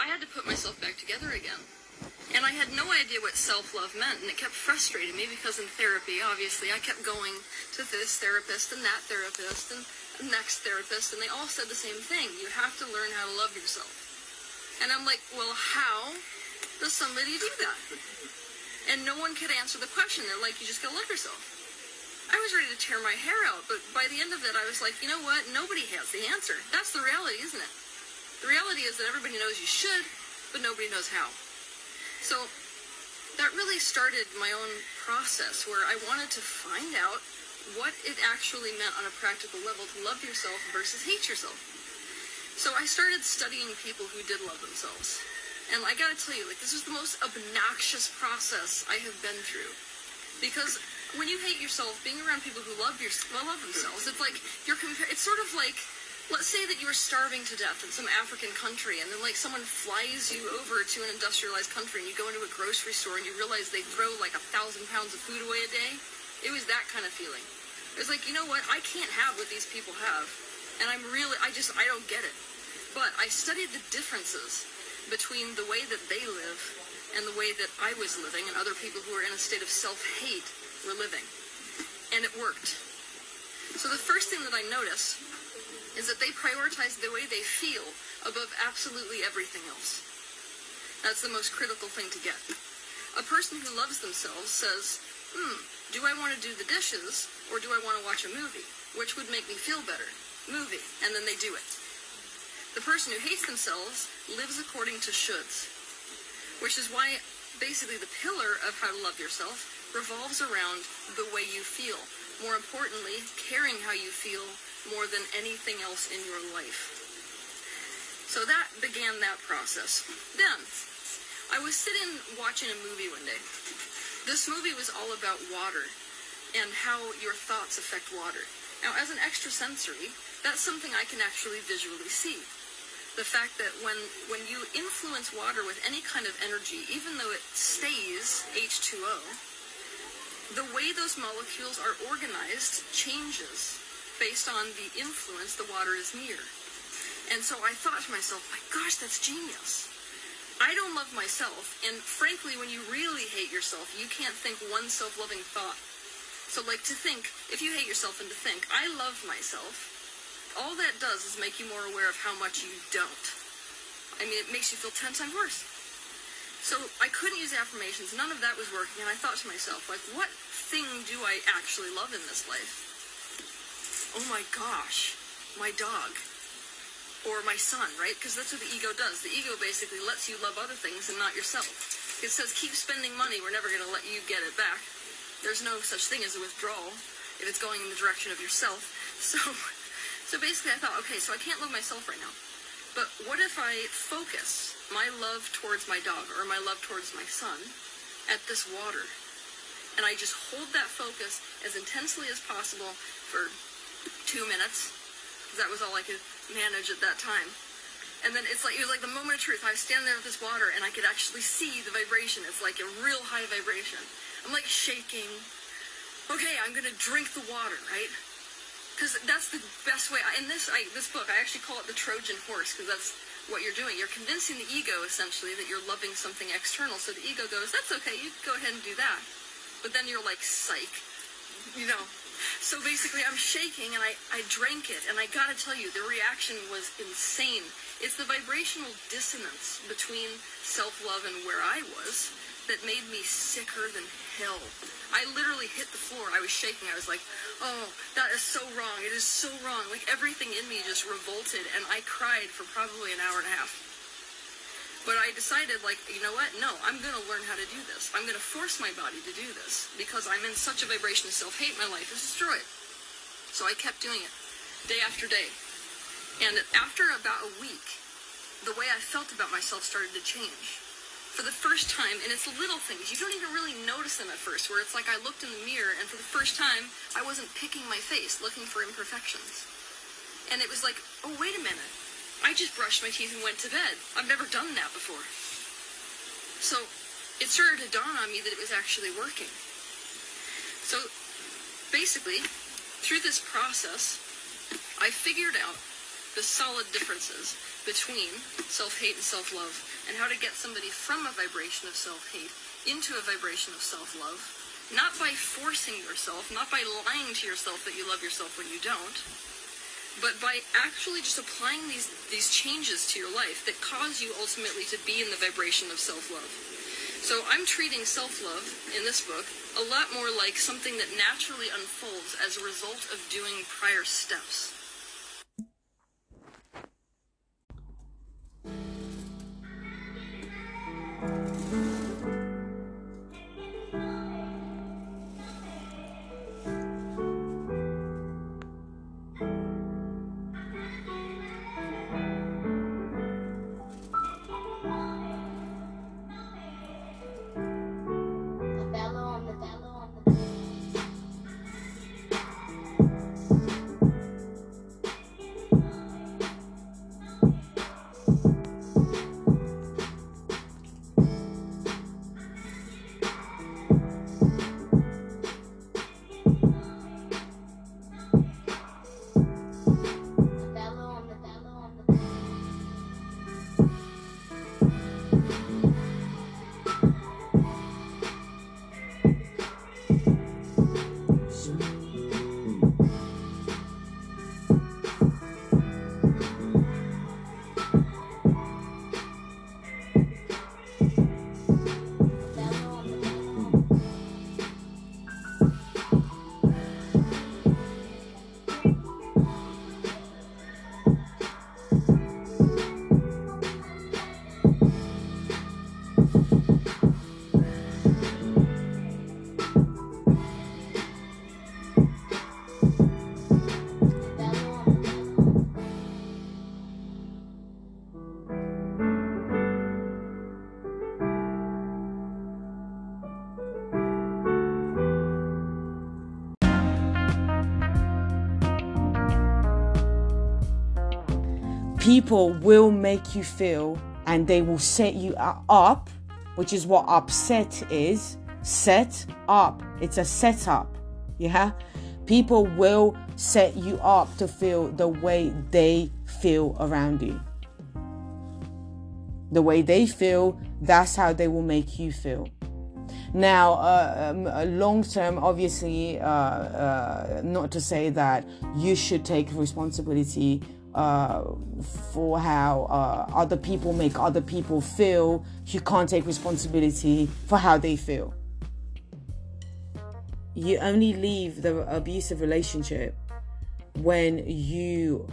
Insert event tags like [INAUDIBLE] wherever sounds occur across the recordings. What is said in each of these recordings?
I had to put myself back together again. And I had no idea what self love meant, and it kept frustrating me because in therapy, obviously, I kept going to this therapist and that therapist and the next therapist, and they all said the same thing you have to learn how to love yourself. And I'm like, well, how does somebody do that? And no one could answer the question. They're like, you just gotta love yourself. I was ready to tear my hair out, but by the end of it, I was like, you know what? Nobody has the answer. That's the reality, isn't it? The reality is that everybody knows you should, but nobody knows how. So that really started my own process where I wanted to find out what it actually meant on a practical level to love yourself versus hate yourself. So I started studying people who did love themselves. And I gotta tell you, like, this was the most obnoxious process I have been through. Because when you hate yourself, being around people who love your love themselves, it's like you're compa- It's sort of like, let's say that you were starving to death in some African country, and then like someone flies you over to an industrialized country, and you go into a grocery store, and you realize they throw like a thousand pounds of food away a day. It was that kind of feeling. It was like, you know what? I can't have what these people have, and I'm really, I just, I don't get it. But I studied the differences between the way that they live and the way that I was living and other people who were in a state of self-hate were living. And it worked. So the first thing that I notice is that they prioritize the way they feel above absolutely everything else. That's the most critical thing to get. A person who loves themselves says, hmm, do I want to do the dishes or do I want to watch a movie? Which would make me feel better? Movie. And then they do it. The person who hates themselves lives according to shoulds, which is why basically the pillar of how to love yourself revolves around the way you feel. More importantly, caring how you feel more than anything else in your life. So that began that process. Then, I was sitting watching a movie one day. This movie was all about water and how your thoughts affect water. Now, as an extrasensory, that's something I can actually visually see the fact that when when you influence water with any kind of energy, even though it stays H2O, the way those molecules are organized changes based on the influence the water is near. And so I thought to myself, my gosh, that's genius. I don't love myself, and frankly, when you really hate yourself, you can't think one self-loving thought. So like to think, if you hate yourself and to think, I love myself, all that does is make you more aware of how much you don't. I mean, it makes you feel 10 times worse. So I couldn't use affirmations. None of that was working. And I thought to myself, like, what thing do I actually love in this life? Oh my gosh, my dog. Or my son, right? Because that's what the ego does. The ego basically lets you love other things and not yourself. It says, keep spending money. We're never going to let you get it back. There's no such thing as a withdrawal if it's going in the direction of yourself. [LAUGHS] So so basically, I thought, okay, so I can't love myself right now. But what if I focus my love towards my dog or my love towards my son at this water? And I just hold that focus as intensely as possible for two minutes. Because that was all I could manage at that time. And then it's like, it was like the moment of truth. I was standing there with this water and I could actually see the vibration. It's like a real high vibration. I'm like shaking. Okay, I'm to drink the water, right? because that's the best way. In this I, this book, I actually call it the Trojan horse because that's what you're doing. You're convincing the ego essentially that you're loving something external. So the ego goes, "That's okay. You go ahead and do that." But then you're like, "Psych," you know. So basically, I'm shaking and I I drank it, and I gotta tell you, the reaction was insane. It's the vibrational dissonance between self-love and where I was that made me sicker than hell. I literally hit the floor. I was shaking. I was like, oh, that is so wrong. It is so wrong. Like everything in me just revolted, and I cried for probably an hour and a half. But I decided, like, you know what? No, I'm going to learn how to do this. I'm going to force my body to do this because I'm in such a vibration of self hate. My life is destroyed. So I kept doing it day after day. And after about a week, the way I felt about myself started to change for the first time, and it's little things. You don't even really notice them at first, where it's like I looked in the mirror, and for the first time, I wasn't picking my face, looking for imperfections. And it was like, oh, wait a minute. I just brushed my teeth and went to bed. I've never done that before. So it started to dawn on me that it was actually working. So basically, through this process, I figured out the solid differences between self hate and self love, and how to get somebody from a vibration of self hate into a vibration of self love, not by forcing yourself, not by lying to yourself that you love yourself when you don't, but by actually just applying these, these changes to your life that cause you ultimately to be in the vibration of self love. So I'm treating self love in this book a lot more like something that naturally unfolds as a result of doing prior steps. People will make you feel and they will set you up, which is what upset is. Set up. It's a setup. Yeah? People will set you up to feel the way they feel around you. The way they feel, that's how they will make you feel. Now, uh, um, long term, obviously, uh, uh, not to say that you should take responsibility uh, for how uh, other people make other people feel, you can't take responsibility for how they feel. You only leave the abusive relationship when you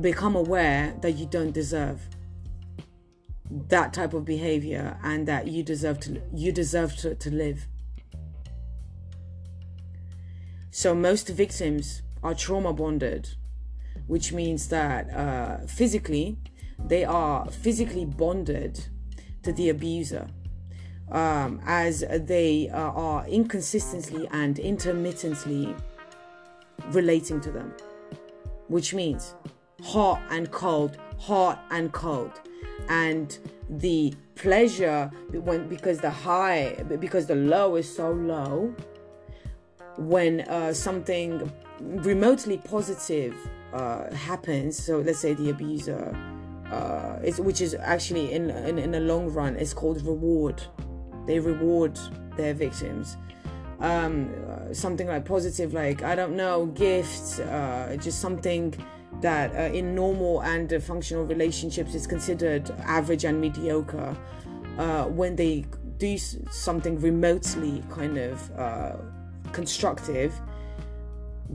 become aware that you don't deserve that type of behavior and that you deserve to you deserve to, to live. So most victims are trauma bonded which means that uh, physically they are physically bonded to the abuser um, as they uh, are inconsistently and intermittently relating to them, which means hot and cold, hot and cold. And the pleasure when because the high because the low is so low when uh, something remotely positive uh, happens, so let's say the abuser, uh, is, which is actually in, in in the long run, is called reward. They reward their victims. Um, uh, something like positive, like I don't know, gifts, uh, just something that uh, in normal and uh, functional relationships is considered average and mediocre. Uh, when they do something remotely kind of uh, constructive,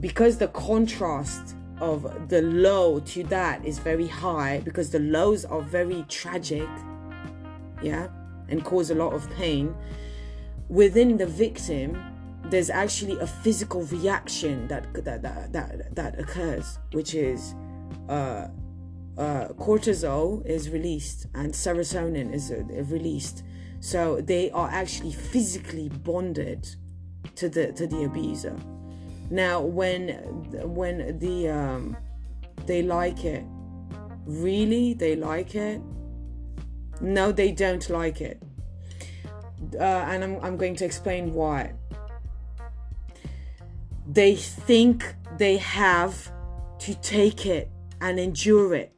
because the contrast of the low to that is very high because the lows are very tragic, yeah, and cause a lot of pain. Within the victim, there's actually a physical reaction that that that that, that occurs, which is uh, uh, cortisol is released and serotonin is uh, released. So they are actually physically bonded to the to the abuser. Now, when when the um, they like it, really they like it. No, they don't like it, uh, and I'm I'm going to explain why. They think they have to take it and endure it.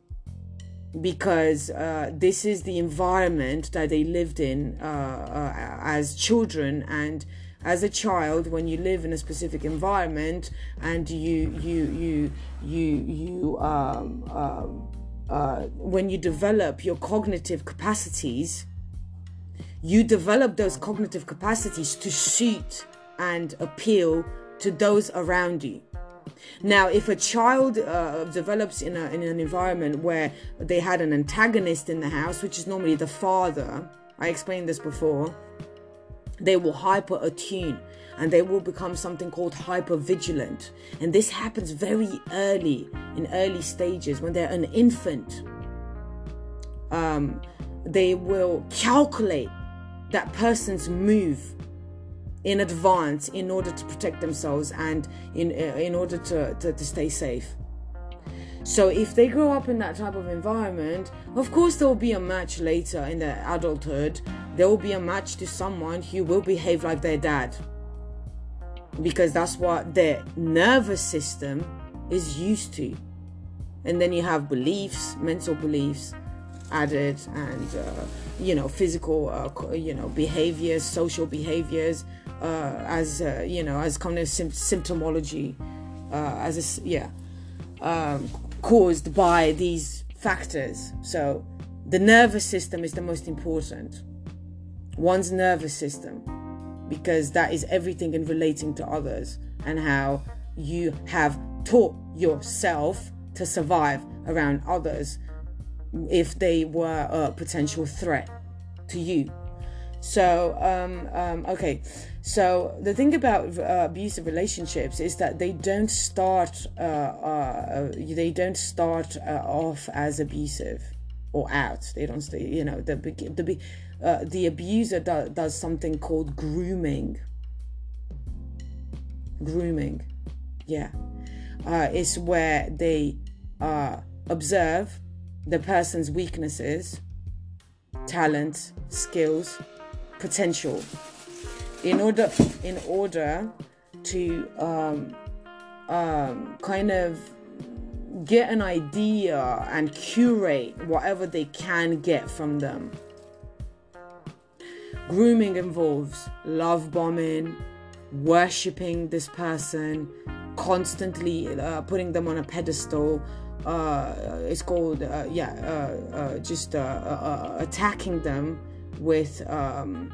because uh, this is the environment that they lived in uh, uh, as children and as a child when you live in a specific environment and you you you you you um, um, uh, when you develop your cognitive capacities you develop those cognitive capacities to suit and appeal to those around you. Now, if a child uh, develops in, a, in an environment where they had an antagonist in the house, which is normally the father, I explained this before, they will hyper attune and they will become something called hyper vigilant. And this happens very early, in early stages, when they're an infant. Um, they will calculate that person's move in advance in order to protect themselves and in in order to, to, to stay safe. So if they grow up in that type of environment, of course there will be a match later in their adulthood. There will be a match to someone who will behave like their dad. Because that's what their nervous system is used to. And then you have beliefs, mental beliefs added and uh, you know physical uh, you know behaviors social behaviors uh, as uh, you know as kind of symptomology uh, as a, yeah um, caused by these factors. So the nervous system is the most important. One's nervous system because that is everything in relating to others and how you have taught yourself to survive around others if they were a potential threat to you so, um, um, okay. So the thing about uh, abusive relationships is that they don't start. Uh, uh, they don't start uh, off as abusive or out. They don't stay. You know, the the uh, the abuser do, does something called grooming. Grooming, yeah, uh, is where they observe the person's weaknesses, talents, skills potential in order in order to um, um, kind of get an idea and curate whatever they can get from them. Grooming involves love bombing, worshipping this person, constantly uh, putting them on a pedestal. Uh, it's called, uh, yeah, uh, uh, just uh, attacking them with um,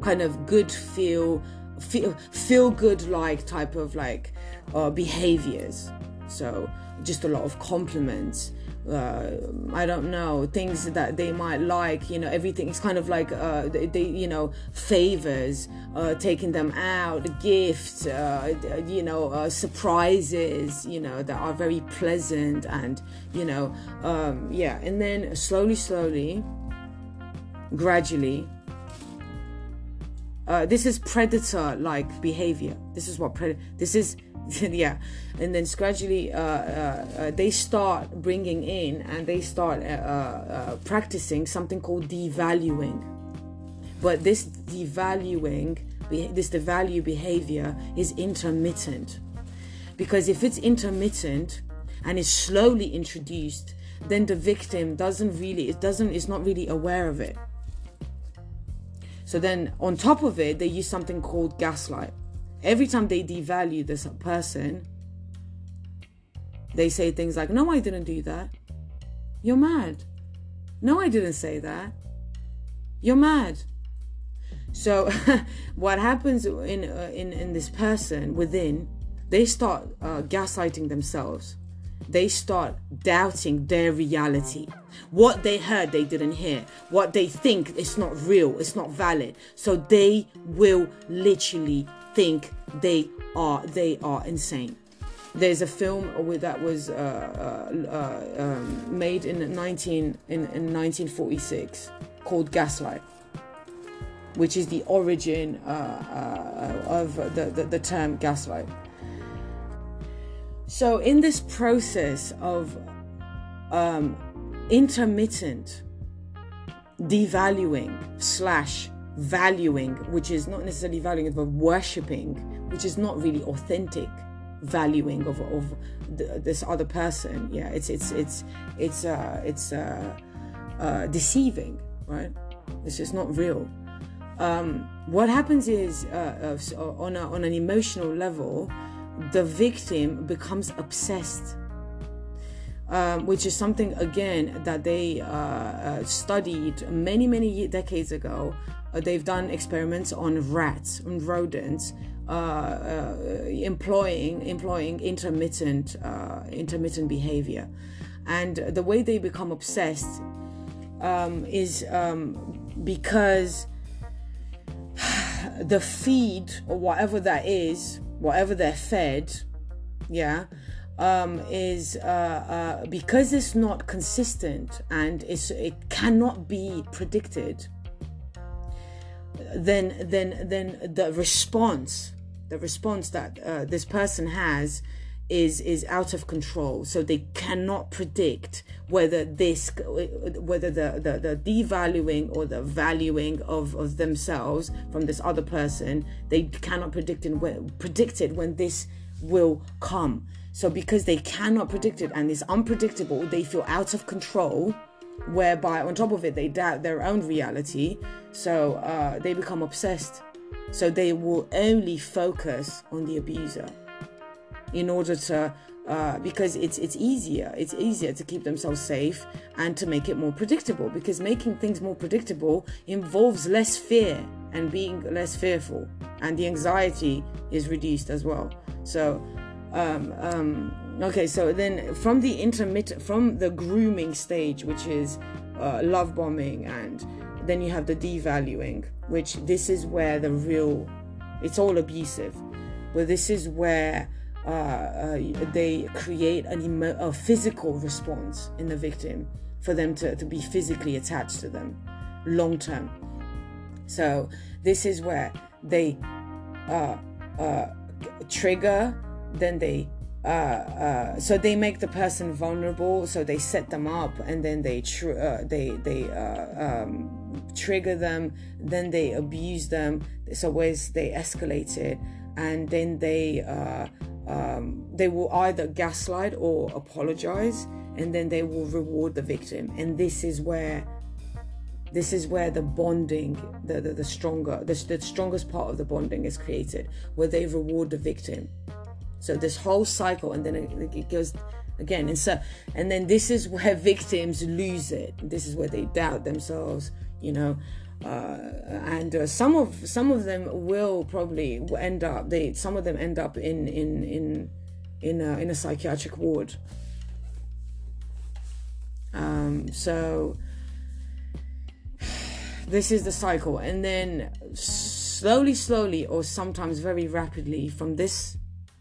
kind of good feel feel feel good like type of like uh, behaviors so just a lot of compliments uh, I don't know things that they might like. You know, everything is kind of like uh, they, they, you know, favors, uh, taking them out, gifts, uh, you know, uh, surprises. You know, that are very pleasant and you know, um, yeah. And then slowly, slowly, gradually. Uh, this is predator like behavior. This is what predator. This is [LAUGHS] yeah, and then gradually uh, uh, uh, they start bringing in and they start uh, uh, practicing something called devaluing. But this devaluing, this devalue behavior is intermittent, because if it's intermittent and is slowly introduced, then the victim doesn't really it doesn't is not really aware of it so then on top of it, they use something called gaslight. Every time they devalue this person, they say things like, No, I didn't do that. You're mad. No, I didn't say that. You're mad. So, [LAUGHS] what happens in, uh, in, in this person within, they start uh, gaslighting themselves they start doubting their reality. What they heard, they didn't hear. What they think, it's not real, it's not valid. So they will literally think they are they are insane. There's a film that was uh, uh, uh, um, made in 19 in, in 1946 called Gaslight, which is the origin uh, uh, of the, the, the term gaslight. So, in this process of um, intermittent devaluing slash valuing, which is not necessarily valuing, but worshipping, which is not really authentic, valuing of of th- this other person. Yeah, it's it's it's it's uh, it's uh, uh, deceiving, right? This is not real. Um, what happens is uh, uh, on a, on an emotional level, the victim becomes obsessed. Um, which is something again that they uh, uh, studied many many decades ago. Uh, they've done experiments on rats, on rodents, uh, uh, employing employing intermittent intermittent behavior, and the way they become obsessed um, is um, because [SIGHS] the feed or whatever that is, whatever they're fed, yeah, um, is uh, uh, because it's not consistent and it's it cannot be predicted. Then, then, then the response, the response that uh, this person has is is out of control. So they cannot predict whether this whether the the, the devaluing or the valuing of, of themselves from this other person they cannot predict when predict it when this will come. So because they cannot predict it and it's unpredictable they feel out of control whereby on top of it they doubt their own reality. So uh, they become obsessed. So they will only focus on the abuser in order to uh, because it's it's easier it's easier to keep themselves safe and to make it more predictable because making things more predictable involves less fear and being less fearful and the anxiety is reduced as well. So um, um, okay so then from the intermittent from the grooming stage which is uh, love bombing and then you have the devaluing which this is where the real it's all abusive. But this is where uh, uh, they create an emo- a physical response in the victim for them to, to be physically attached to them long term. So this is where they uh, uh, trigger, then they uh, uh, so they make the person vulnerable. So they set them up, and then they tr- uh, they they uh, um, trigger them. Then they abuse them. So ways they escalate it, and then they um, they will either gaslight or apologize and then they will reward the victim. And this is where this is where the bonding the, the, the stronger the, the strongest part of the bonding is created where they reward the victim. So this whole cycle and then it, it goes again. And so and then this is where [LAUGHS] victims lose it. This is where they doubt themselves you know uh, and uh, some of some of them will probably end up they some of them end up in in in in a, in a psychiatric ward. Um, so this is the cycle. And then slowly slowly or sometimes very rapidly from this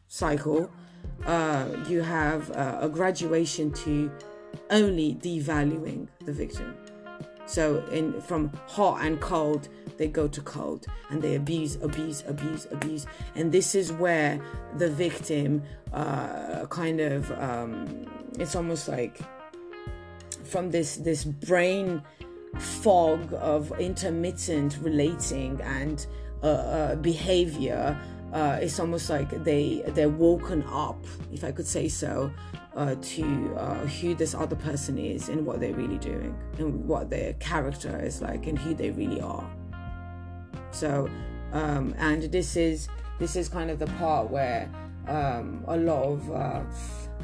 cycle uh, you have uh, a graduation to only devaluing the victim so in from hot and cold, they go to cold and they abuse, abuse, abuse, abuse. And this is where the victim uh, kind of um, it's almost like from this this brain fog of intermittent relating and uh, uh, behavior uh, it's almost like they they're woken up if i could say so uh, to uh, who this other person is and what they're really doing and what their character is like and who they really are. So, um, and this is this is kind of the part where um, a lot of uh,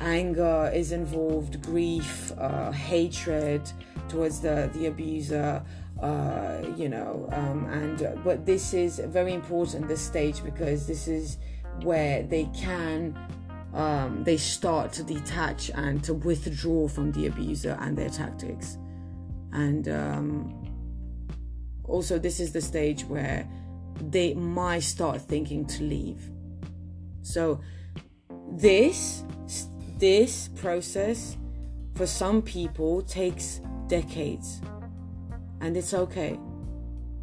anger is involved, grief, uh, hatred towards the the abuser. Uh, you know, um, and uh, but this is very important this stage because this is where they can um, they start to detach and to withdraw from the abuser and their tactics. And um, also, this is the stage where they might start thinking to leave. So, this this process for some people takes decades, and it's okay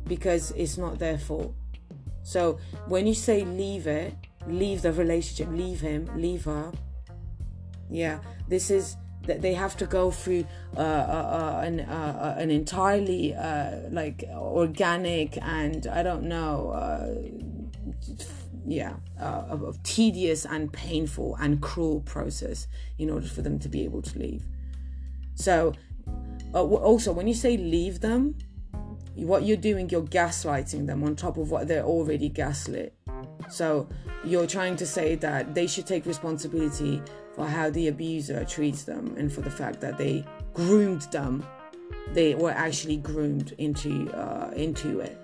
because it's not their fault. So, when you say leave it, leave the relationship, leave him, leave her. Yeah, this is that they have to go through uh, uh, uh, an, uh, uh, an entirely uh, like organic and I don't know yeah tedious and painful and cruel process in order for them to be able to leave so also when you say leave them what you're doing you're gaslighting them on top of what they're already gaslit. So you're trying to say that they should take responsibility for how the abuser treats them and for the fact that they groomed them. They were actually groomed into uh, into it.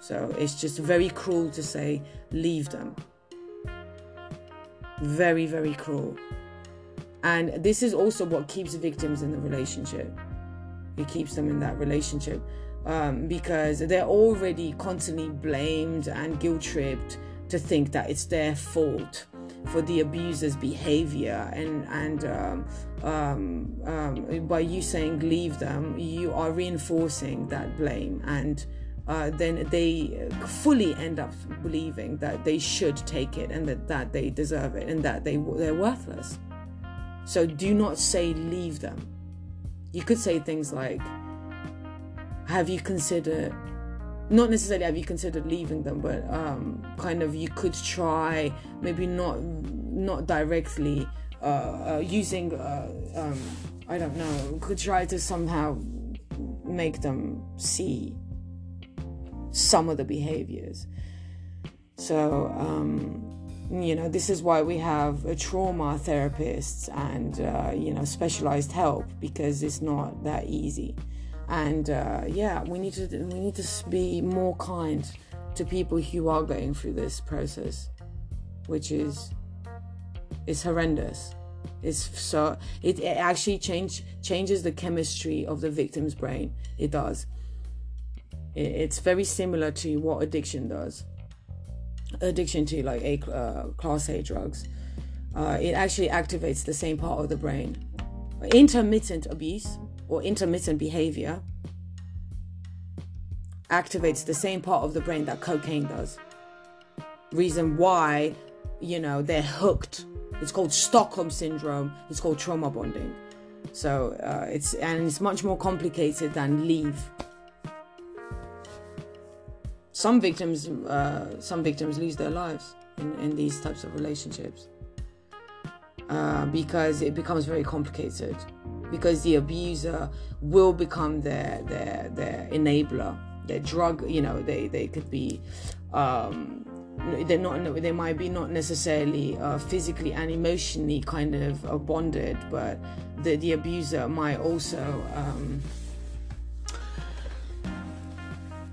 So it's just very cruel to say leave them. Very very cruel and this is also what keeps victims in the relationship. It keeps them in that relationship um, because they're already constantly blamed and guilt tripped to think that it's their fault for the abuser's behavior. And and um, um, um, by you saying leave them you are reinforcing that blame. And uh, then they fully end up believing that they should take it and that, that they deserve it and that they they're worthless so do not say leave them. You could say things like have you considered not necessarily have you considered leaving them but um, kind of you could try maybe not not directly uh, uh, using uh, um, i don't know could try to somehow make them see some of the behaviors. So um, you know this is why we have a trauma therapists and uh, you know specialized help because it's not that easy. And uh, yeah we need to we need to be more kind to people who are going through this process which is is horrendous. It's so it, it actually change changes the chemistry of the victim's brain. It does. It, it's very similar to what addiction does addiction to like a uh, class a drugs uh, it actually activates the same part of the brain intermittent abuse or intermittent behavior activates the same part of the brain that cocaine does. Reason why, you know, they're hooked. It's called Stockholm syndrome. It's called trauma bonding. So uh, it's and it's much more complicated than leave. Some victims, uh, some victims lose their lives in, in these types of relationships uh, because it becomes very complicated because the abuser will become their their their enabler their drug you know they they could be um they're not they might be not necessarily uh, physically and emotionally kind of bonded but the the abuser might also um,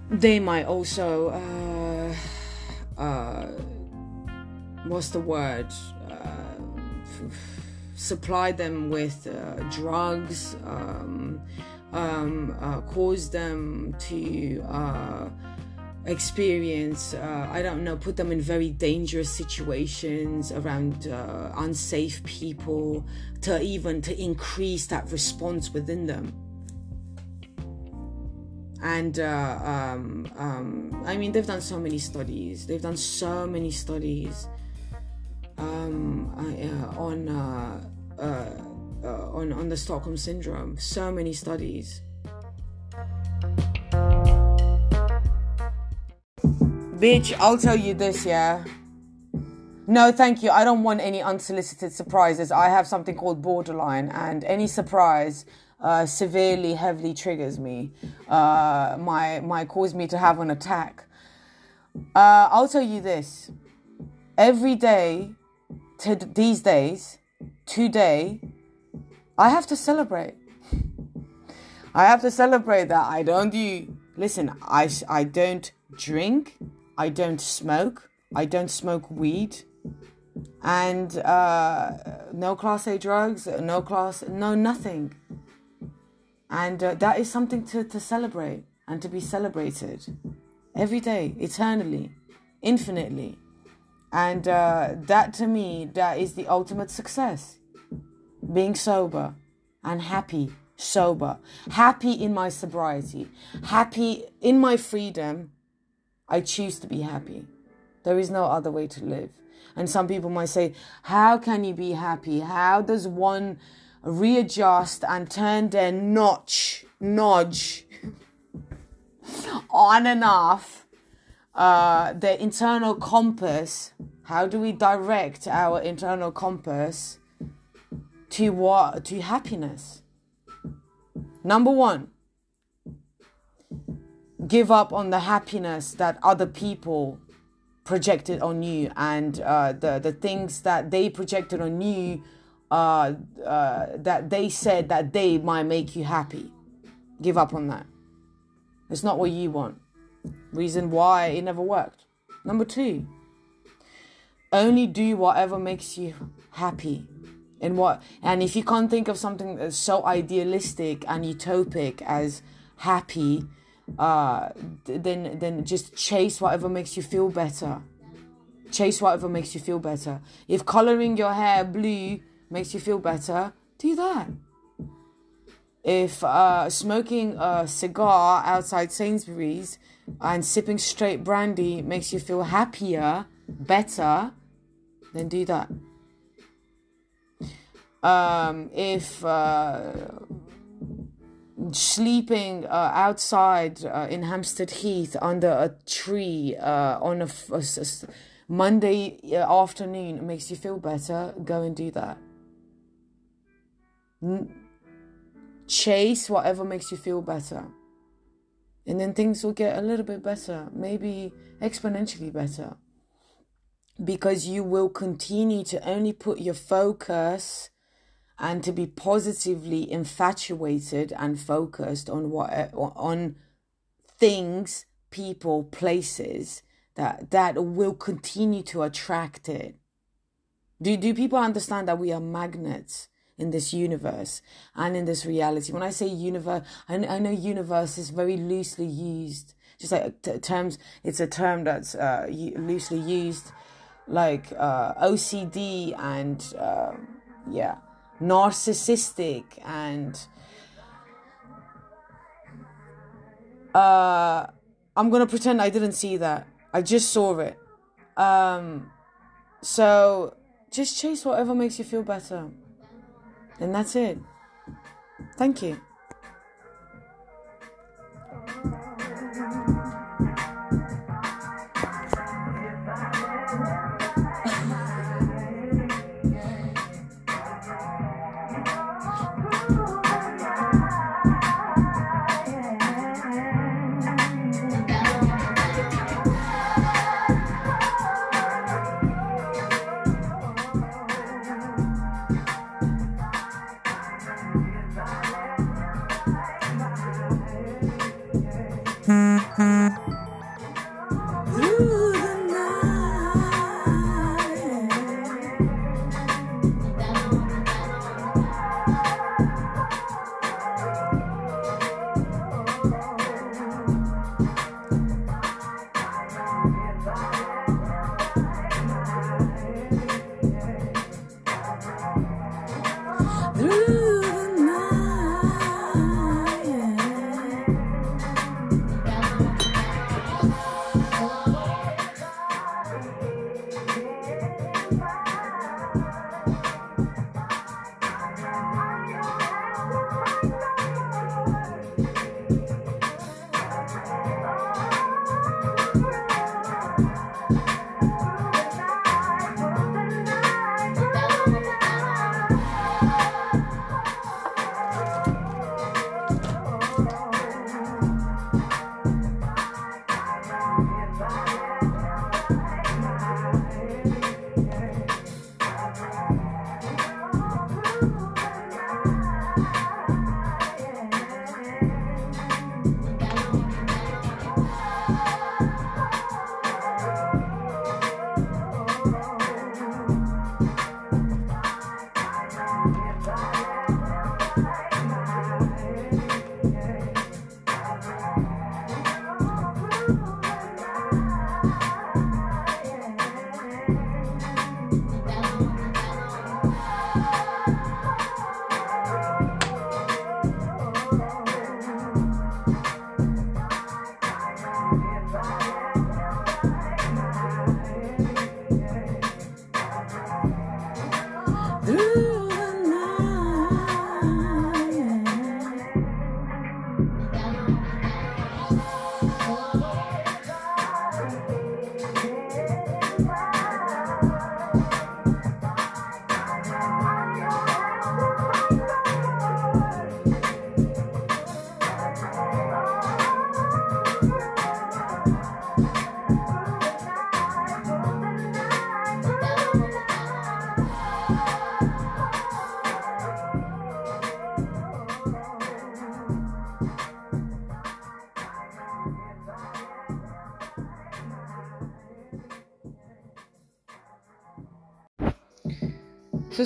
they might also uh, uh, what's the word uh, supply them with uh, drugs, um, um, uh, cause them to uh, experience, uh, I don't know, put them in very dangerous situations around unsafe people, to even to increase that response within them. And uh, um, um, I mean, they've done so many studies. They've done so many studies um, uh, on uh, uh, uh, on on the Stockholm syndrome. So many studies. Bitch, I'll tell you this, yeah. No, thank you. I don't want any unsolicited surprises. I have something called borderline, and any surprise uh, severely, heavily triggers me. Uh, might might cause me to have an attack. Uh, I'll tell you this: every day to these days, today, I have to celebrate. I have to celebrate that I don't do. Listen, I I don't drink. I don't smoke. I don't smoke weed. And uh, no class A drugs, no class, no nothing. And uh, that is something to, to celebrate and to be celebrated every day, eternally, infinitely. And uh, that to me, that is the ultimate success. Being sober and happy, sober, happy in my sobriety, happy in my freedom. I choose to be happy. There is no other way to live. And some people might say, How can you be happy? How does one readjust and turn their notch, nudge on and off uh, the internal compass. How do we direct our internal compass to what? To happiness. Number one, give up on the happiness that other people projected on you and uh, the the things that they projected on you uh, uh, that they said that they might make you happy. Give up on that. It's not what you want. Reason why it never worked. Number two, only do whatever makes you happy. And what and if you can't think of something that's so idealistic and utopic as happy, uh, then then just chase whatever makes you feel better. Chase whatever makes you feel better. If coloring your hair blue makes you feel better, do that. If uh, smoking a cigar outside Sainsbury's and sipping straight brandy makes you feel happier, better, then do that. Um, if uh, sleeping uh, outside uh, in Hampstead Heath under a tree uh, on a, a, a Monday uh, afternoon makes you feel better, go and do that. Chase whatever makes you feel better. And then things will get a little bit better, maybe exponentially better. Because you will continue to only put your focus and to be positively infatuated and focused on what on things, people, places that that will continue to attract it. Do do people understand that we are magnets in this universe and in this reality? When I say universe, I, I know universe is very loosely used. Just like t- terms, it's a term that's uh, loosely used, like uh, OCD and uh, yeah narcissistic and uh I'm gonna pretend I didn't see that. I just saw it. Um so just chase whatever makes you feel better. And that's it. Thank you.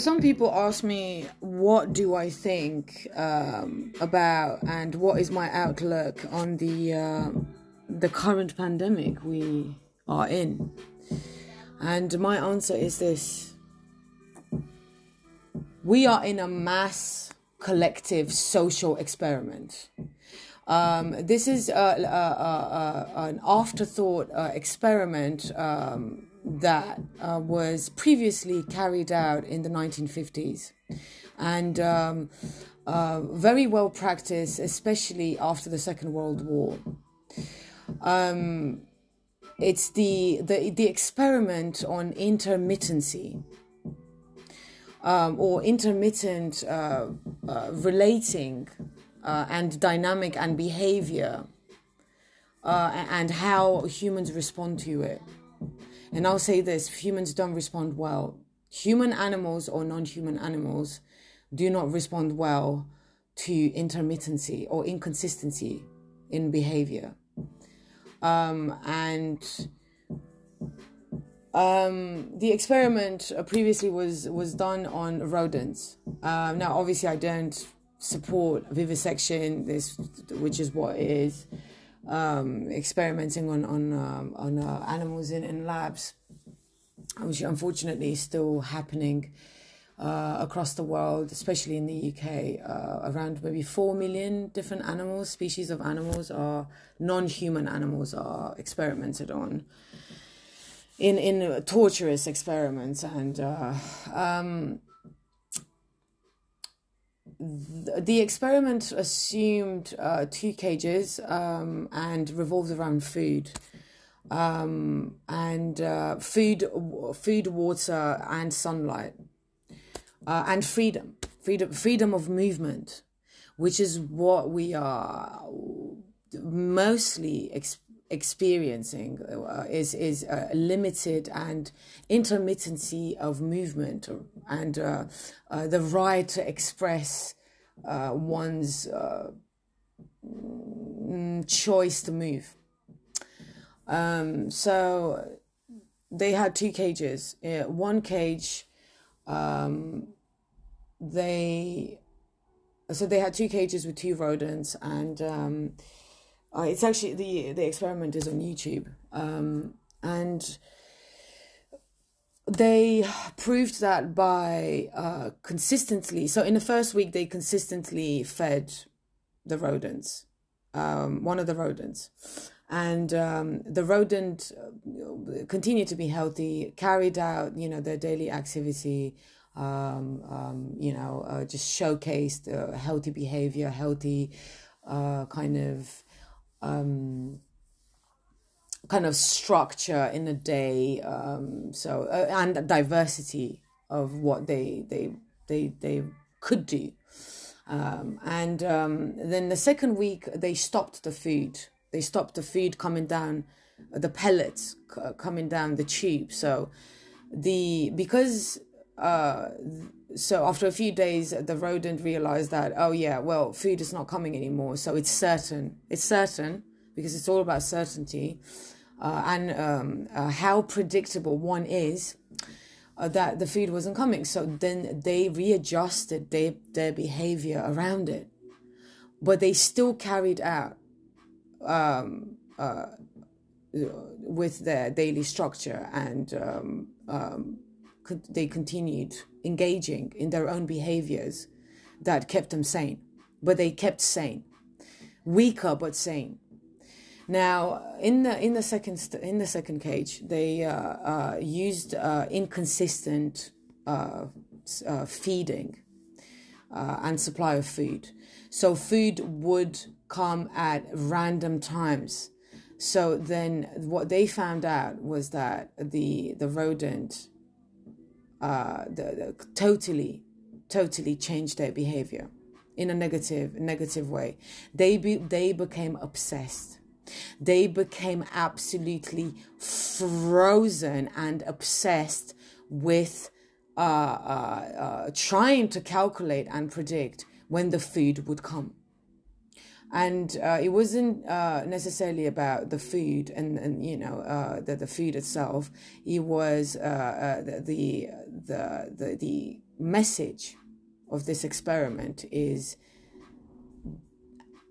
Some people ask me, what do I think um, about and what is my outlook on the uh, the current pandemic we are in? And my answer is this: we are in a mass collective social experiment. Um, this is uh an afterthought uh, experiment um, that uh, was previously carried out in the 1950s and um, very well practiced, especially after the Second World War. Um, it's the, the, the experiment on intermittency. Um, or intermittent uh, uh, relating uh, and dynamic and behavior uh, and how humans respond to it. And I'll say this humans don't respond well. Human animals or non human animals do not respond well to intermittency or inconsistency in behavior. Um, and um, the experiment previously was was done on rodents. Um, now, obviously, I don't support vivisection, this which is what it is um, experimenting on on um, on uh, animals in, in labs, which unfortunately is still happening uh, across the world, especially in the UK. Uh, around maybe four million different animals, species of animals, are non-human animals are experimented on in in torturous experiments and. Uh, um, the experiment assumed uh, two cages um, and revolves around food. Um, and uh, food, food, water, and sunlight, uh, and freedom, freedom, freedom of movement, which is what we are mostly ex- experiencing. Uh, is is limited and intermittency of movement, and uh, uh, the right to express uh, one's uh, mm, choice to move. Um, so they had two cages. Uh, one cage, um, they so they had two cages with two rodents, and um, uh, it's actually the the experiment is on YouTube, um, and they proved that by uh, consistently. So in the first week, they consistently fed the rodents, um, one of the rodents, and um, the rodent uh, continued to be healthy, carried out you know their daily activity. Um, um, you know, uh, just showcased uh, healthy behavior, healthy uh, kind of um, kind of structure in a day um, so uh, and diversity of what they they they they could do. Um, and um, then the second week they stopped the food. They stopped the food coming down the pellets coming down the tube. So the because uh, so after a few days the rodent realized that oh yeah well food is not coming anymore so it's certain it's certain because it's all about certainty uh, and um, uh, how predictable one is uh, that the food wasn't coming. So then they readjusted their, their behavior around it. But they still carried out um, uh, with their daily structure and um, um, they continued engaging in their own behaviors that kept them sane. But they kept sane, weaker but sane. Now, in the in the second st- in the second cage, they uh, uh, used uh, inconsistent uh, uh, feeding uh, and supply of food. So food would come at random times. So then, what they found out was that the the rodent, the, the totally, totally changed their behavior in a negative negative way. They be, they became obsessed they became absolutely frozen and obsessed with uh, uh, uh, trying to calculate and predict when the food would come. And uh, it wasn't uh, necessarily about the food and, and you know the, the food itself. It was the, the the the the message of this experiment is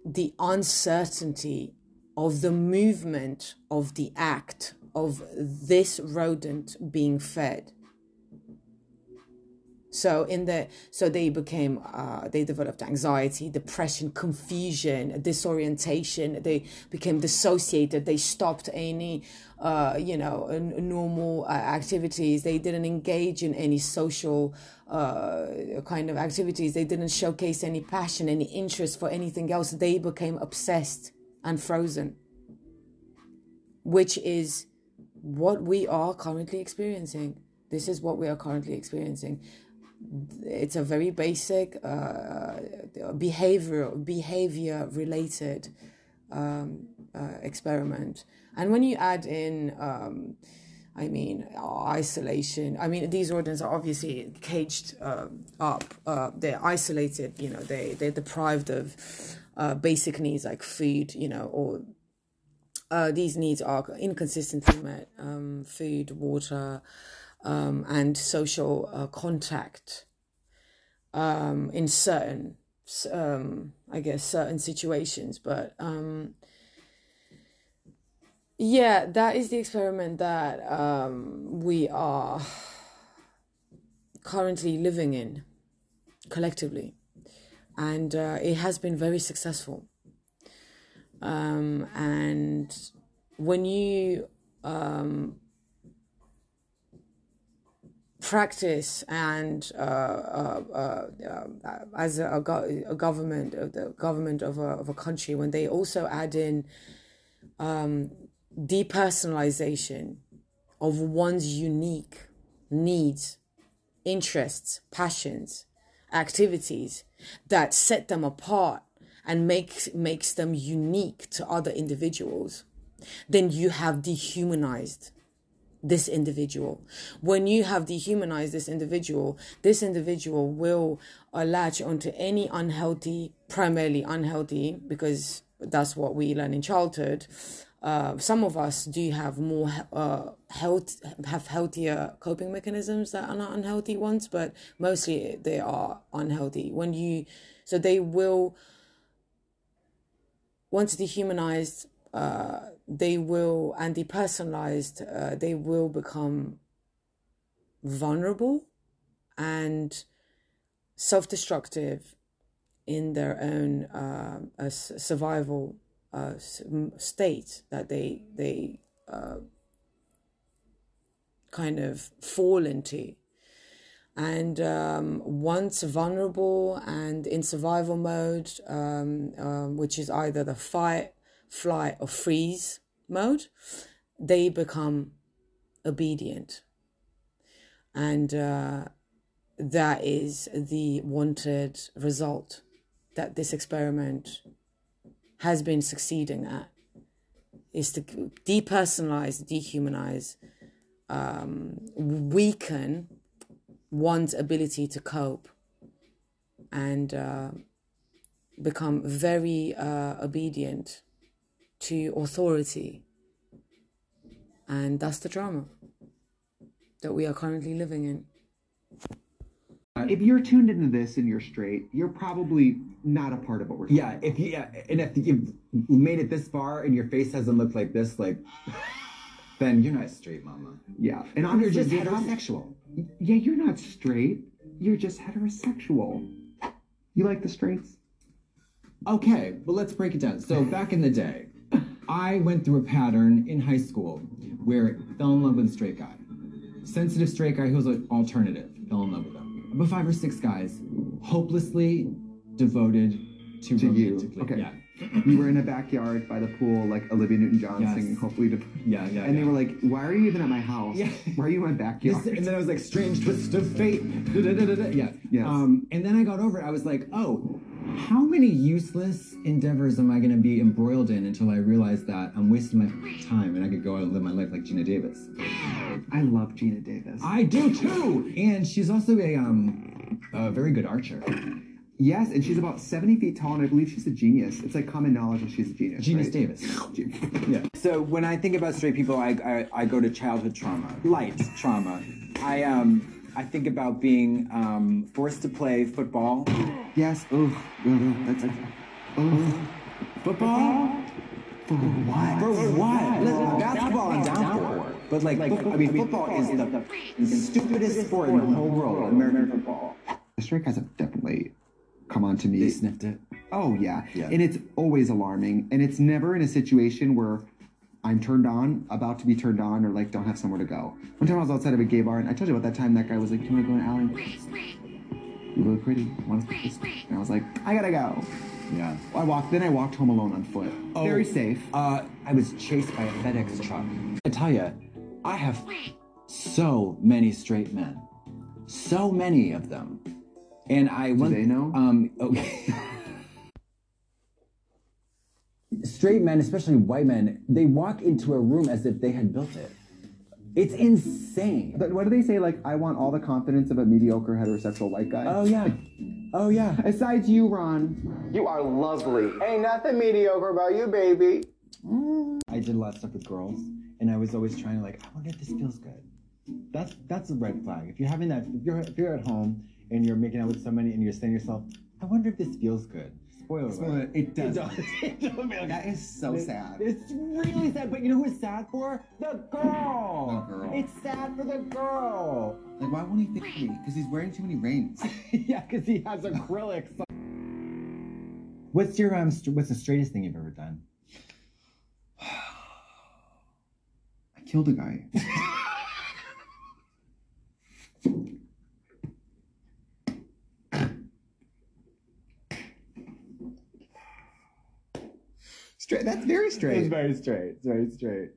the uncertainty of the movement of the act of this rodent being fed so in the so they became uh, they developed anxiety depression confusion disorientation. They became dissociated. They stopped any uh, you know normal uh, activities. They didn't engage in any social uh, kind of activities. They didn't showcase any passion any interest for anything else. They became obsessed and frozen which is what we are currently experiencing. This is what we are currently experiencing it's a very basic uh, behavioral behavior related um, uh, experiment and when you add in um, I mean, isolation. I mean, these rodents are obviously caged uh, up. Uh, they're isolated. You know, they they're deprived of uh, basic needs like food. You know, or uh, these needs are inconsistently met: um, food, water, um, and social uh, contact um, in certain, um, I guess, certain situations. But um, yeah, that is the experiment that um, we are currently living in collectively, and uh, it has been very successful. Um, and when you um, practice and uh, uh, uh, as a, a, government, the government of a, of a country, when they also add in um, depersonalization of one's unique needs, interests, passions, activities that set them apart and makes makes them unique to other individuals, then you have dehumanized this individual. When you have dehumanized this individual, this individual will latch onto any unhealthy, primarily unhealthy, because that's what we learn in childhood. Uh, some of us do have more uh, health, have healthier coping mechanisms that are not unhealthy ones, but mostly they are unhealthy. When you, so they will, once dehumanized, uh, they will and depersonalized uh, they will become vulnerable and self-destructive in their own uh, survival uh, state that they they uh, kind of fall into. And um, once vulnerable and in survival mode um, um, which is either the fight flight or freeze mode, they become obedient. And uh, that is the wanted result that this experiment has been succeeding at is to depersonalize, dehumanize, um, weaken one's ability to cope and uh, become very uh, obedient to authority. And that's the drama that we are currently living in. If you're tuned into this and you're straight, you're probably not a part of what we're. Yeah, if you yeah, and if you've made it this far and your face hasn't looked like this, like, [LAUGHS] then you're not straight, mama. Yeah, and honestly, you're just heterosexual. Yeah, you're not straight. You're just heterosexual. You like the straights? Okay, but let's break it down. So back in the day, I went through a pattern in high school where I fell in love with a straight guy. Sensitive straight guy who was an alternative. Fell in love with him. About five or six guys, hopelessly devoted to, to you. Okay. Yeah. [CLEARS THROAT] you were in a backyard by the pool, like Olivia Newton-John Yes. singing "Hopefully." De- Yeah, yeah, And they were like, "Why are you even at my house? Yeah. Why are you in my backyard?" This- and then I was like, strange twist of fate. Da-da-da-da-da. Yeah. Yes. Um, and then I got over it. I was like, oh, how many useless endeavors am I going to be embroiled in until I realize that I'm wasting my time and I could go out and live my life like Geena Davis? I love Geena Davis. I do too. And she's also a um a very good archer. yes, and she's about seventy feet tall, and I believe she's a genius. It's like common knowledge that she's a genius. Genius right? Davis. [LAUGHS] Yeah. So when I think about straight people, I, I, I go to childhood trauma, light trauma. I um I think about being um, forced to play football. Yes. Ugh. Ugh. That's. Ugh. Football? For what? For what? Listen, basketball I'm down for. But like, football, I mean, football is the f***ing stupidest sport in the whole world, American football. The strike guys have definitely come on to me. They sniffed it. Oh yeah. Yeah. And it's always alarming. And it's never in a situation where I'm turned on, about to be turned on, or like don't have somewhere to go. One time I was outside of a gay bar and I told you about that time that guy was like, Do you wanna go to alley? You look pretty. Want to And I was like, I gotta go. Yeah. I walked then I walked home alone on foot. Very safe. Uh, I was chased by a FedEx truck. I tell you, I have so many straight men, so many of them, and I. Do they know? Um. Okay. [LAUGHS] straight men, especially white men, they walk into a room as if they had built it. It's insane. But what do they say? Like, I want all the confidence of a mediocre heterosexual white guy. Oh yeah. Oh yeah. Besides you, Ron. You are lovely. Ain't nothing mediocre about you, baby. I did a lot of stuff with girls, and I was always trying to like, I wonder if this feels good. That's that's a red flag. If you're having that, if you're if you're at home and you're making out with somebody and you're saying to yourself, I wonder if this feels good. Spoiler alert. It does. It don't. [LAUGHS] That is so It- sad. It's really sad, but you know who it's sad for? The girl. The girl. It's sad for the girl. Like, why won't he think me? Because he's wearing too many rings. [LAUGHS] yeah, because he has acrylics. What's your um? St- what's the straightest thing you've ever done? [SIGHS] I killed a guy. [LAUGHS] straight. That's very straight. very straight. It's very straight.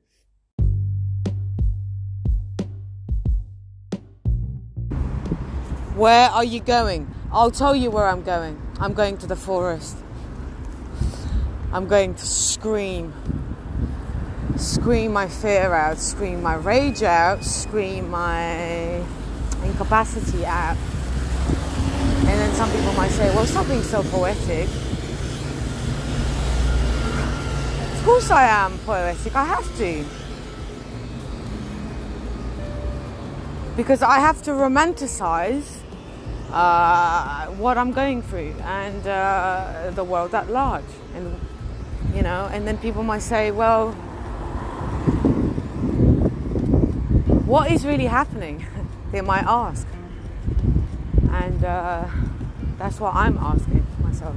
Where are you going? I'll tell you where I'm going. I'm going to the forest. I'm going to scream. Scream my fear out, scream my rage out, scream my incapacity out. And then some people might say, well, stop being so poetic. Of course I am poetic, I have to. Because I have to romanticize uh, what I'm going through and uh, the world at large. And, you know, and then people might say, well, what is really happening? [LAUGHS] they might ask. And uh, that's what I'm asking myself.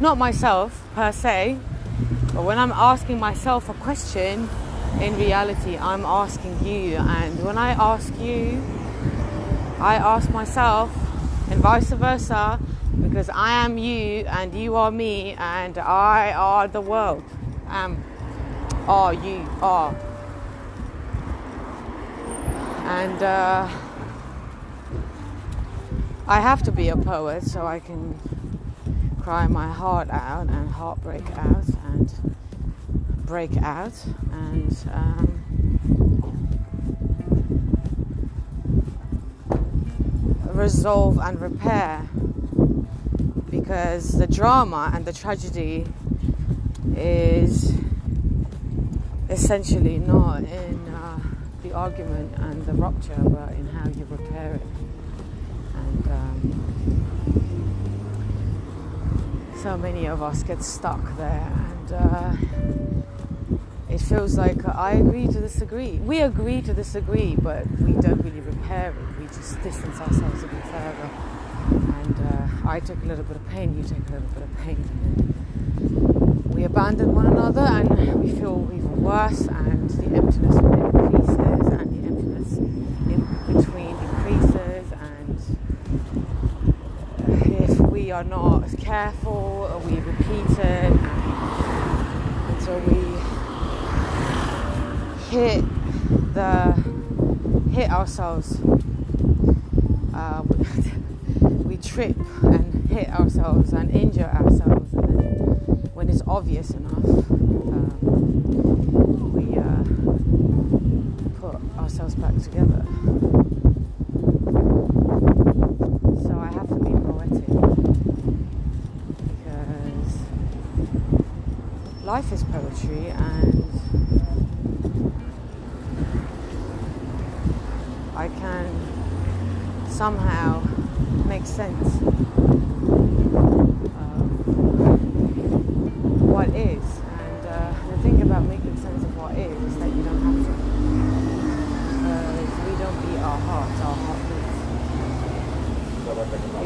Not myself per se, but when I'm asking myself a question, in reality, I'm asking you. And when I ask you, I ask myself, and vice versa, because I am you and you are me and I are the world. Am, are you are. And uh, I have to be a poet so I can cry my heart out and heartbreak out and break out and um, resolve and repair. Because the drama and the tragedy is essentially not in uh, the argument and the rupture but in how you repair it. And um, so many of us get stuck there and uh, it feels like I agree to disagree. We agree to disagree, but we don't really repair it. We just distance ourselves a bit further. And uh, I take a little bit of pain, you take a little bit of pain. And we abandon one another and we feel even worse, and the emptiness increases, and the emptiness in between increases. And if we are not careful, we repeat it and until we hit the hit ourselves. Uh, [LAUGHS] we trip and hit ourselves and injure ourselves, and then when it's obvious enough, um, we uh, put ourselves back together. So I have to be poetic because life is poetry and I can somehow make sense of what is. And uh, the thing about making sense of what is is that you don't have to. Because we don't beat our hearts, our heart beats.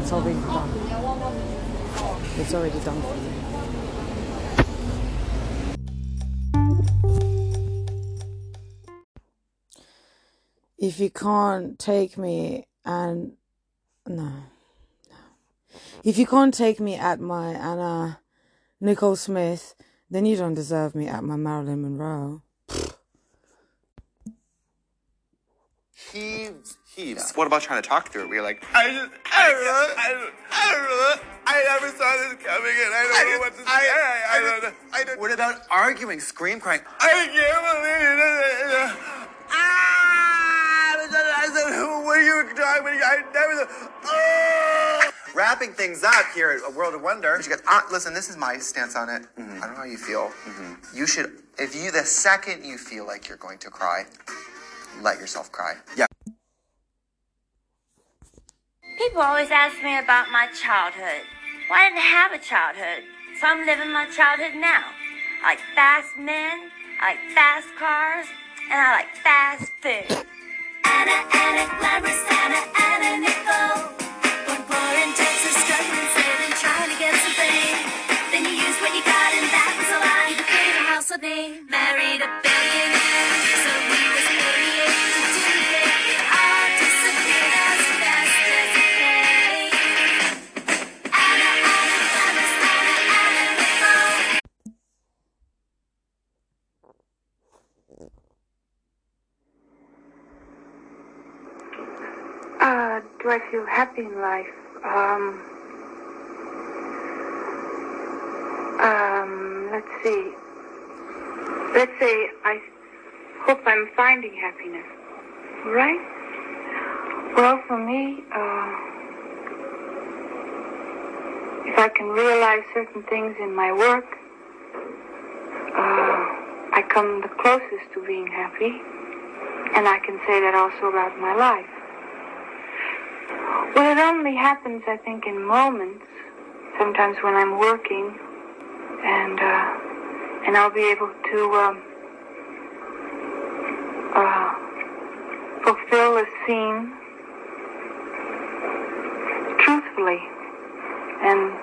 It's already done. It's already done for you. If you can't take me and no. If you can't take me at my Anna Nicole Smith, then you don't deserve me at my Marilyn Monroe. heaves, heaves. What about trying to talk through it? Where you're like, I just, I don't know, I don't, I don't know, I never saw this coming, and I don't know what to say. I, I, don't know. I don't. What about arguing, scream, crying? I can't believe it. Ah! I said, what are you talking about? I never. Oh! Wrapping things up here at A World of Wonder. She goes, ah, listen, this is my stance on it. I don't know how you feel. You should, if you, the second you feel like you're going to cry, let yourself cry. Yeah. People always ask me about my childhood. Well, I didn't have a childhood, so I'm living my childhood now. I like fast men, I like fast cars, and I like fast food. Anna, Anna, glamorous Anna, Anna Nicole. Do I feel happy in life? Um, um, let's see. Let's say I hope I'm finding happiness. Right? Well, for me, uh, if I can realize certain things in my work, uh, I come the closest to being happy. And I can say that also about my life. Well, it only happens, I think, in moments. Sometimes when I'm working, and uh, and I'll be able to um, uh, fulfill a scene truthfully, and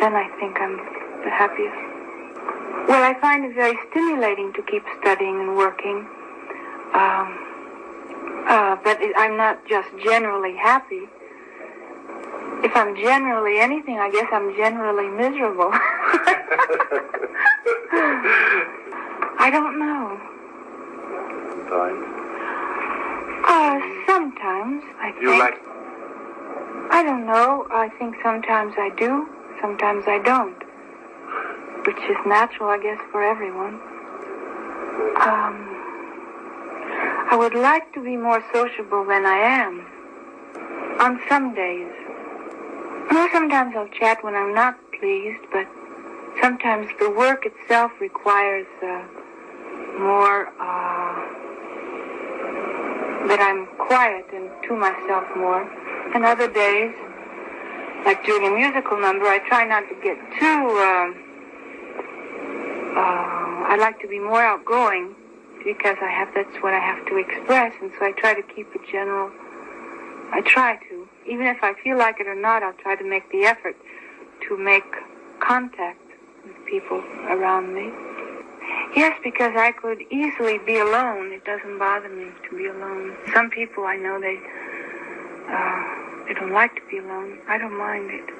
then I think I'm the happiest. Well, I find it very stimulating to keep studying and working. Um, uh, but I'm not just generally happy. If I'm generally anything, I guess I'm generally miserable. [LAUGHS] I don't know. Sometimes. Uh, sometimes I think. You like I don't know. I think sometimes I do, sometimes I don't. Which is natural, I guess, for everyone. Um, I would like to be more sociable than I am. On some days. Know, sometimes I'll chat when I'm not pleased, but sometimes the work itself requires uh, more uh, that I'm quiet and to myself more. And other days, like during a musical number, I try not to get too. Uh, uh, I like to be more outgoing because I have that's what I have to express, and so I try to keep it general. I try to, even if I feel like it or not, I'll try to make the effort to make contact with people around me. Yes, because I could easily be alone. It doesn't bother me to be alone. Some people I know they uh, they don't like to be alone. I don't mind it.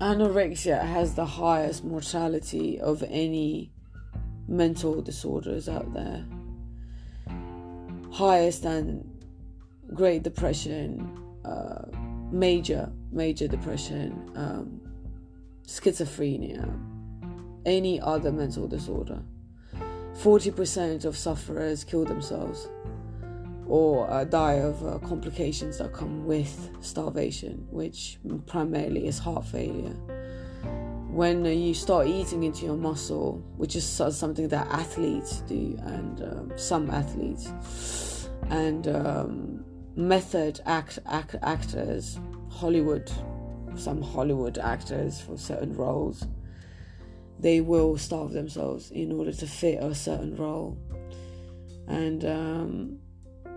Anorexia has the highest mortality of any mental disorders out there. Highest than Great Depression, uh, major, major depression, um, schizophrenia, any other mental disorder. 40% of sufferers kill themselves or uh, die of uh, complications that come with starvation, which primarily is heart failure. when you start eating into your muscle, which is something that athletes do, and um, some athletes, and um, method act, act actors, Hollywood, some Hollywood actors for certain roles, they will starve themselves in order to fit a certain role. And um,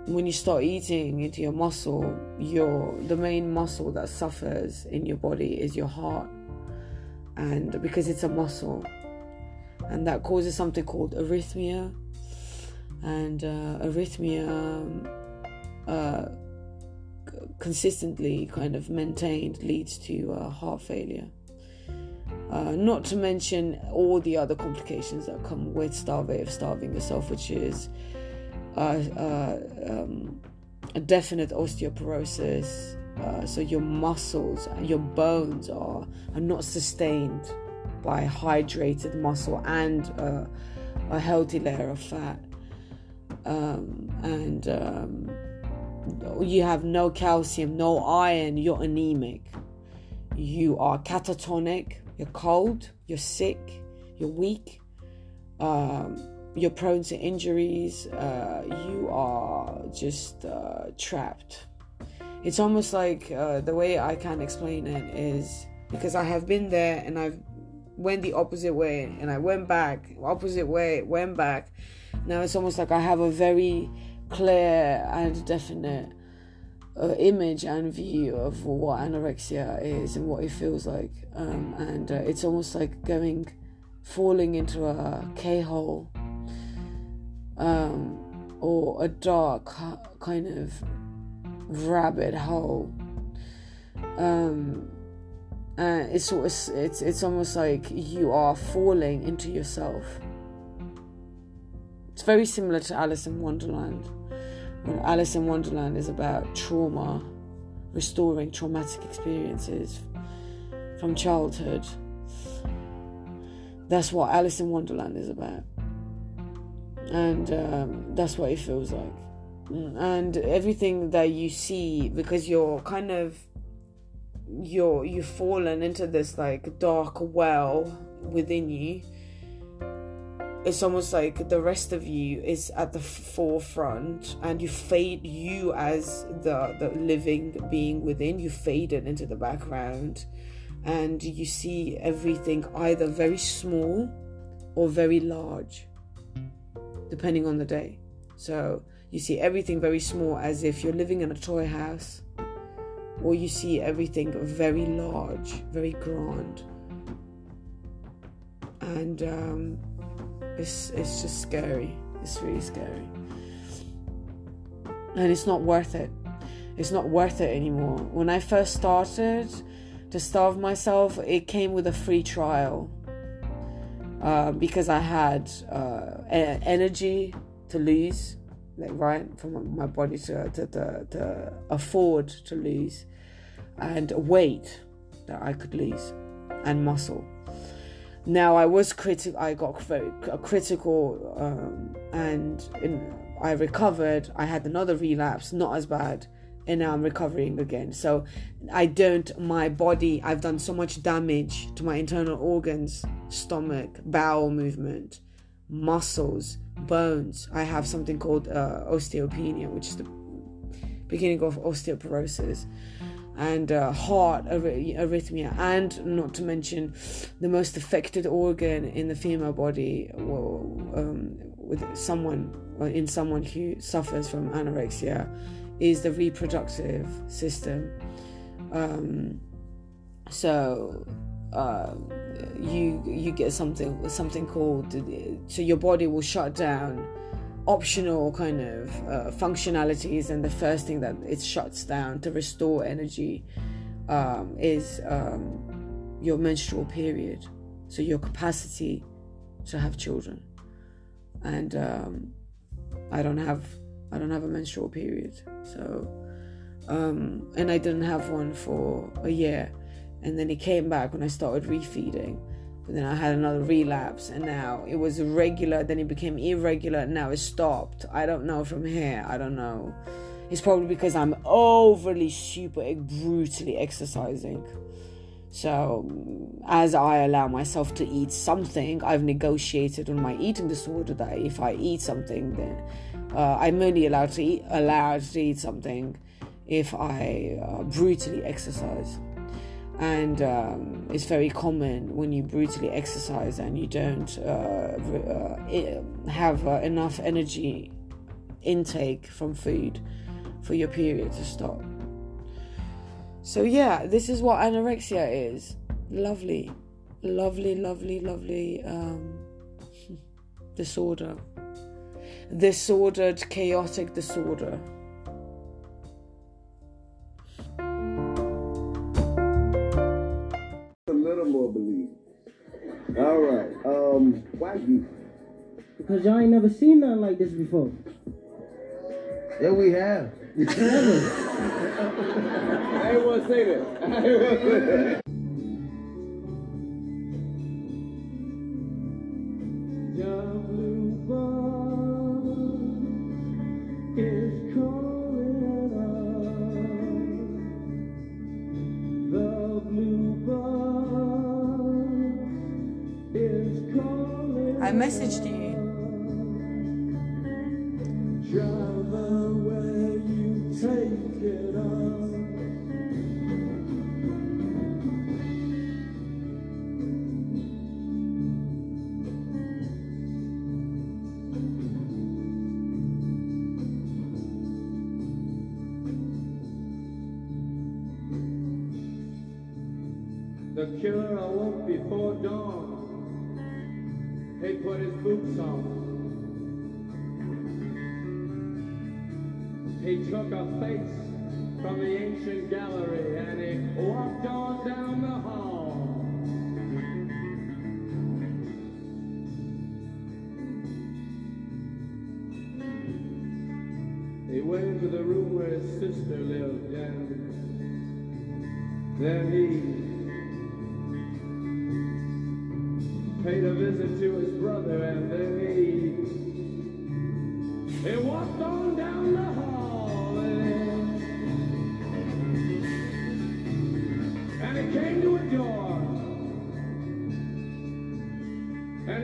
when you start eating into your muscle, your the main muscle that suffers in your body is your heart, and because it's a muscle, and that causes something called arrhythmia, and uh, arrhythmia um, uh, consistently kind of maintained leads to uh, heart failure. Uh, not to mention all the other complications that come with starving, starving yourself, which is um, a definite osteoporosis. Uh, so your muscles, and your bones are, are not sustained by hydrated muscle and uh, a healthy layer of fat. Um, and um, you have no calcium, no iron, you're anemic. You are catatonic, you're cold, you're sick, you're weak, um, you're prone to injuries, uh, you are just uh, trapped. It's almost like uh, the way I can explain it is because I have been there and I've went the opposite way and I went back, opposite way, went back. Now it's almost like I have a very clear and definite uh, image and view of what anorexia is and what it feels like. Um, and uh, it's almost like going, falling into a K hole um, or a dark kind of rabbit hole. Um, and it's sort of, it's it's almost like you are falling into yourself. It's very similar to Alice in Wonderland. When Alice in Wonderland is about trauma, restoring traumatic experiences from childhood. That's what Alice in Wonderland is about. And um, that's what it feels like. And everything that you see, because you're kind of you're you've fallen into this like dark well within you it's almost like the rest of you is at the forefront and you fade you as the the living being within you faded into the background. And you see everything either very small or very large depending on the day so you see everything very small as if you're living in a toy house or you see everything very large very grand and um it's it's just scary. It's really scary. And it's not worth it. It's not worth it anymore. When I first started to starve myself, it came with a free trial. Uh, because I had uh, energy to lose, like right from my body to, to, to, to afford to lose, and weight that I could lose, and muscle. Now I was critical. I got very critical, um, and in, I recovered. I had another relapse, not as bad, and now I'm recovering again. So I don't. My body. I've done so much damage to my internal organs, stomach, bowel movement, muscles, bones. I have something called uh, osteopenia, which is the beginning of osteoporosis and uh, heart arrhythmia, and not to mention the most affected organ in the female body well, um, with someone in someone who suffers from anorexia is the reproductive system. Um, so uh, you you get something something called so your body will shut down optional kind of uh, functionalities and the first thing that it shuts down to restore energy um, is um, your menstrual period so your capacity to have children and um, i don't have i don't have a menstrual period so um, and i didn't have one for a year and then it came back when i started refeeding but then I had another relapse, and now it was regular, then it became irregular, and now it stopped. I don't know from here. I don't know. It's probably because I'm overly super brutally exercising. So, as I allow myself to eat something, I've negotiated on my eating disorder that if I eat something, then uh, I'm only allowed to eat allowed to eat something if I uh, brutally exercise. And um, it's very common when you brutally exercise and you don't uh, uh have uh, enough energy intake from food for your period to stop. So, yeah, this is what anorexia is. Lovely, lovely, lovely, lovely um, [LAUGHS] disorder. Disordered, chaotic disorder. A little more belief. All right. Um, why you? Because y'all ain't never seen nothing like this before. Yeah, we have. [LAUGHS] I ain't want to say that. I ain't want to say that. I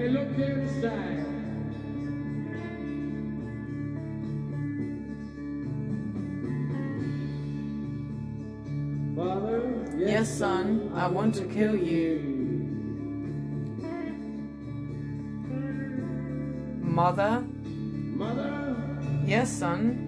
looked inside. Father, Yes, son, I want to kill you. Mother? Mother, Yes, son.